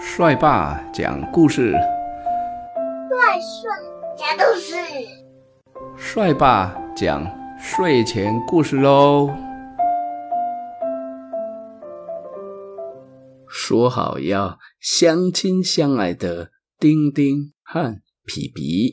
帅爸讲故事，帅帅讲故事，帅爸讲睡前故事喽。说好要相亲相爱的丁丁和皮皮，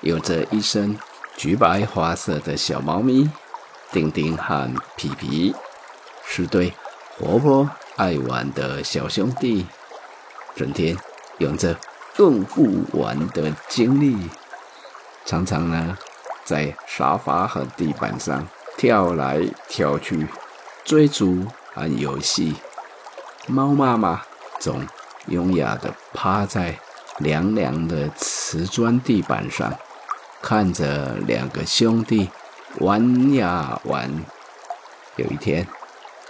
有着一身橘白花色的小猫咪，丁丁和皮皮。是对活泼爱玩的小兄弟，整天用着更不玩的精力，常常呢在沙发和地板上跳来跳去，追逐和游戏。猫妈妈总优雅的趴在凉凉的瓷砖地板上，看着两个兄弟玩呀玩。有一天。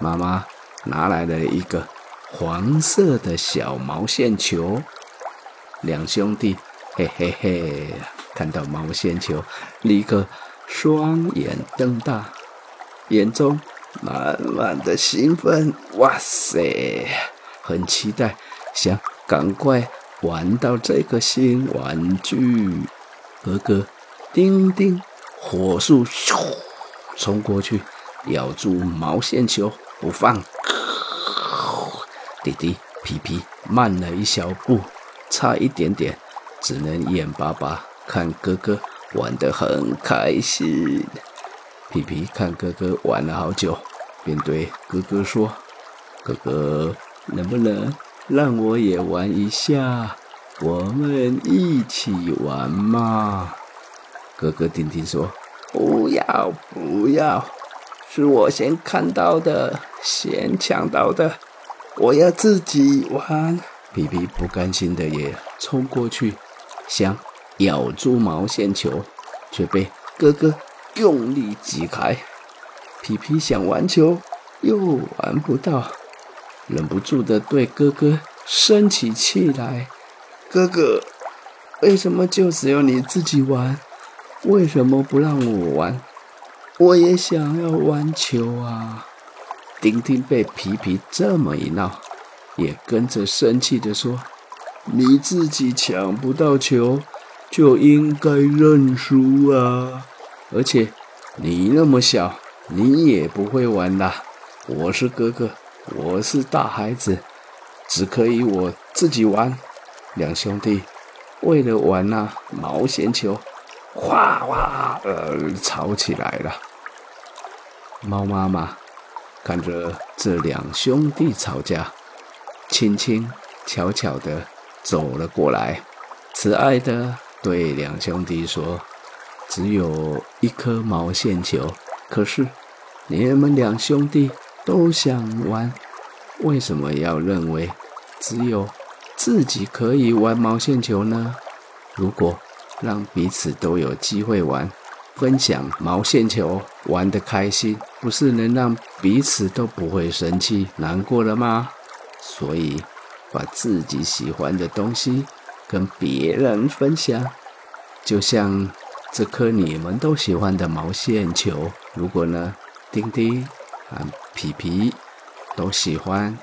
妈妈拿来了一个黄色的小毛线球，两兄弟嘿嘿嘿，看到毛线球，立刻双眼瞪大，眼中满满的兴奋。哇塞，很期待，想赶快玩到这个新玩具。哥哥，丁丁，火速咻冲过去，咬住毛线球。不放，弟弟皮皮慢了一小步，差一点点，只能眼巴巴看哥哥玩得很开心。皮皮看哥哥玩了好久，便对哥哥说：“哥哥，能不能让我也玩一下？我们一起玩嘛？”哥哥丁丁说：“不要，不要。”是我先看到的，先抢到的，我要自己玩。皮皮不甘心的也冲过去，想咬住毛线球，却被哥哥用力挤开。皮皮想玩球，又玩不到，忍不住的对哥哥生起气来：“哥哥，为什么就只有你自己玩？为什么不让我玩？”我也想要玩球啊！丁丁被皮皮这么一闹，也跟着生气的说：“你自己抢不到球，就应该认输啊！而且你那么小，你也不会玩啦。我是哥哥，我是大孩子，只可以我自己玩。”两兄弟为了玩那毛线球，哗哗呃吵起来了。猫妈妈看着这两兄弟吵架，轻轻巧巧的走了过来，慈爱的对两兄弟说：“只有一颗毛线球，可是你们两兄弟都想玩，为什么要认为只有自己可以玩毛线球呢？如果让彼此都有机会玩。”分享毛线球玩得开心，不是能让彼此都不会生气难过了吗？所以，把自己喜欢的东西跟别人分享，就像这颗你们都喜欢的毛线球。如果呢，丁丁和皮皮都喜欢，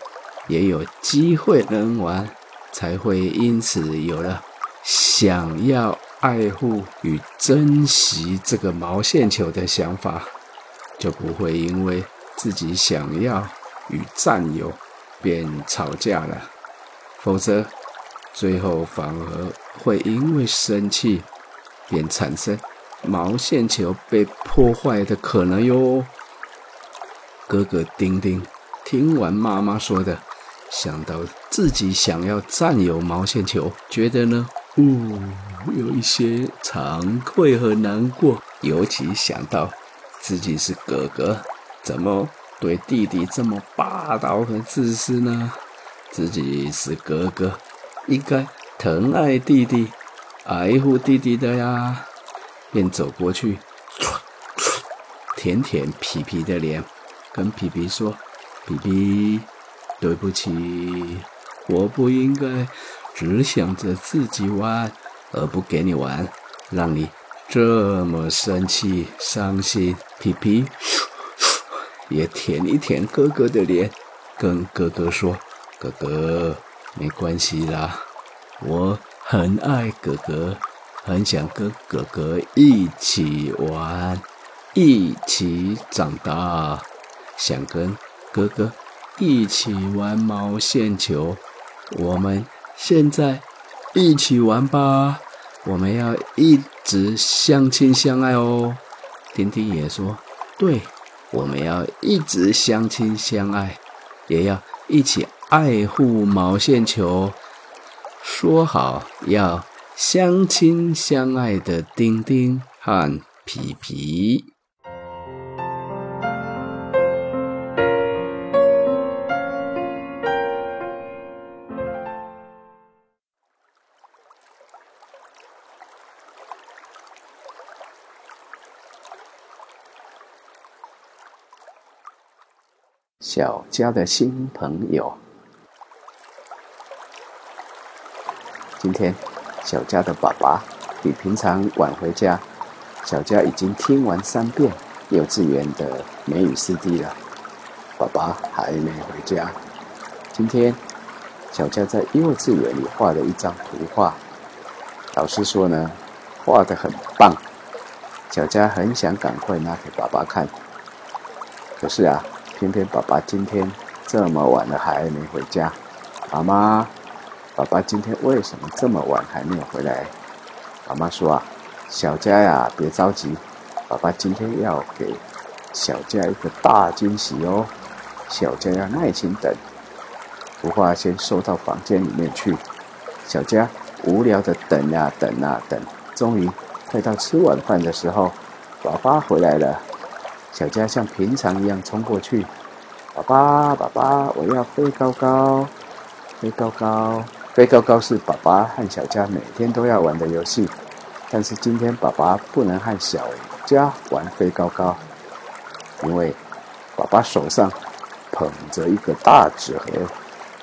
也有机会能玩，才会因此有了想要。爱护与珍惜这个毛线球的想法，就不会因为自己想要与占有便吵架了。否则，最后反而会因为生气，便产生毛线球被破坏的可能哟。哥哥丁丁听完妈妈说的，想到自己想要占有毛线球，觉得呢？哦，有一些惭愧和难过，尤其想到自己是哥哥，怎么对弟弟这么霸道和自私呢？自己是哥哥，应该疼爱弟弟、爱护弟弟的呀。便走过去，舔舔皮皮的脸，跟皮皮说：“皮皮，对不起，我不应该。”只想着自己玩，而不给你玩，让你这么生气、伤心。皮皮 也舔一舔哥哥的脸，跟哥哥说：“哥哥，没关系啦，我很爱哥哥，很想跟哥哥一起玩，一起长大，想跟哥哥一起玩毛线球。我们现在一起玩吧，我们要一直相亲相爱哦。”丁丁也说：“对。”我们要一直相亲相爱，也要一起爱护毛线球。说好要相亲相爱的丁丁和皮皮。小佳的新朋友。今天，小佳的爸爸比平常晚回家。小佳已经听完三遍幼稚园的美语诗句了，爸爸还没回家。今天，小佳在幼稚园里画了一张图画，老师说呢，画的很棒。小佳很想赶快拿给爸爸看，可是啊。偏偏爸爸今天这么晚了还没回家，妈妈，爸爸今天为什么这么晚还没有回来？妈妈说啊，小佳呀，别着急，爸爸今天要给小佳一个大惊喜哦，小佳要耐心等。图画先收到房间里面去，小佳无聊的等啊等啊等，终于快到吃晚饭的时候，爸爸回来了。小佳像平常一样冲过去，爸爸，爸爸，我要飞高高，飞高高，飞高高是爸爸和小佳每天都要玩的游戏，但是今天爸爸不能和小佳玩飞高高，因为爸爸手上捧着一个大纸盒，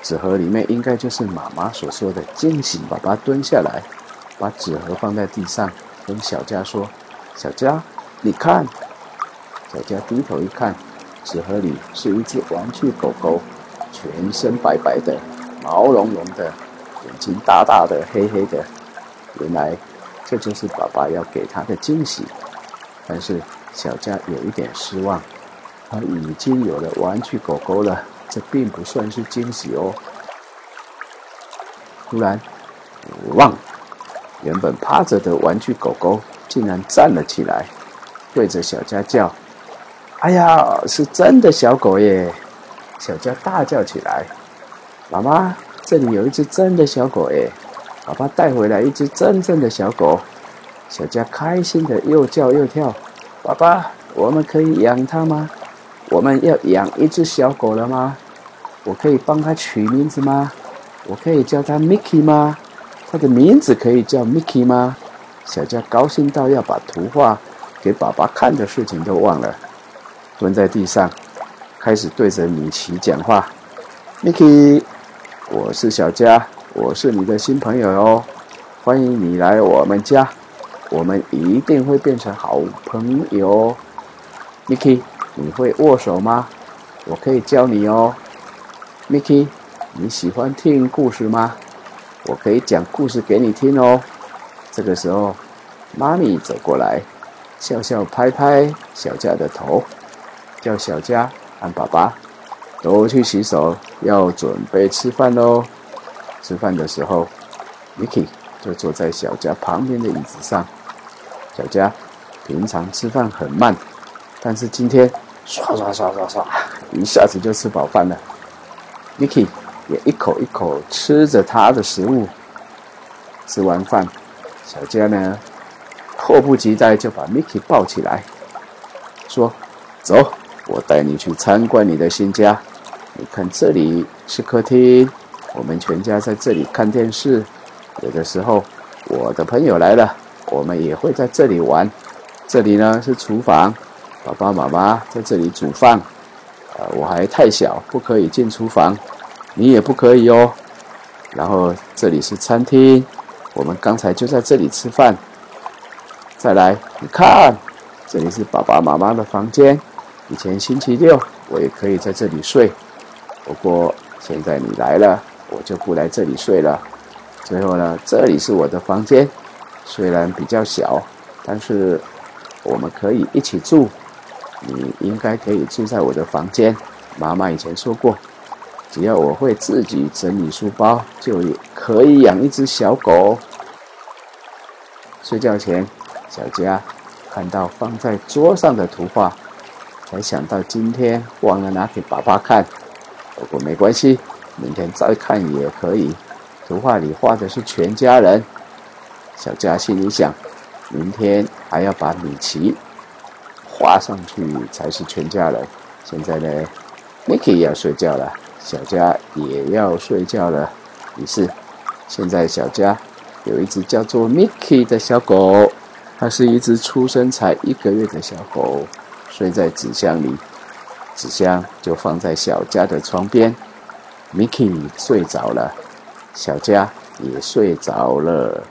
纸盒里面应该就是妈妈所说的惊喜。爸爸蹲下来，把纸盒放在地上，跟小佳说：“小佳，你看。”小佳低头一看，纸盒里是一只玩具狗狗，全身白白的，毛茸茸的，眼睛大大的，黑黑的。原来这就是爸爸要给他的惊喜。但是小佳有一点失望，他已经有了玩具狗狗了，这并不算是惊喜哦。突然，汪！原本趴着的玩具狗狗竟然站了起来，对着小佳叫。哎呀，是真的小狗耶！小佳大叫起来：“妈妈，这里有一只真的小狗耶！爸爸带回来一只真正的小狗。”小佳开心的又叫又跳：“爸爸，我们可以养它吗？我们要养一只小狗了吗？我可以帮它取名字吗？我可以叫它 Mickey 吗？它的名字可以叫 Mickey 吗？”小佳高兴到要把图画给爸爸看的事情都忘了。蹲在地上，开始对着米奇讲话：“Mickey，我是小佳，我是你的新朋友哟，欢迎你来我们家，我们一定会变成好朋友。Mickey，你会握手吗？我可以教你哦。Mickey，你喜欢听故事吗？我可以讲故事给你听哦。这个时候，妈咪走过来，笑笑拍拍小佳的头。”叫小佳和爸爸都去洗手，要准备吃饭喽。吃饭的时候，Mickey 就坐在小佳旁边的椅子上。小佳平常吃饭很慢，但是今天唰唰唰唰唰，一下子就吃饱饭了。Mickey 也一口一口吃着他的食物。吃完饭，小佳呢迫不及待就把 Mickey 抱起来，说：“走。”我带你去参观你的新家。你看，这里是客厅，我们全家在这里看电视。有的时候，我的朋友来了，我们也会在这里玩。这里呢是厨房，爸爸妈妈在这里煮饭。呃，我还太小，不可以进厨房，你也不可以哦。然后这里是餐厅，我们刚才就在这里吃饭。再来，你看，这里是爸爸妈妈的房间。以前星期六，我也可以在这里睡。不过现在你来了，我就不来这里睡了。最后呢，这里是我的房间，虽然比较小，但是我们可以一起住。你应该可以住在我的房间。妈妈以前说过，只要我会自己整理书包，就可以养一只小狗。睡觉前，小佳看到放在桌上的图画，才想到今天忘了拿给爸爸看。不过没关系，明天再看也可以。图画里画的是全家人，小佳心里想：明天还要把米奇画上去才是全家人。现在呢，Mickey 要睡觉了，小佳也要睡觉了。于是，现在小佳有一只叫做 Mickey 的小狗，它是一只出生才一个月的小狗，睡在纸箱里，纸箱就放在小佳的床边。Mickey 睡着了。小佳也睡着了。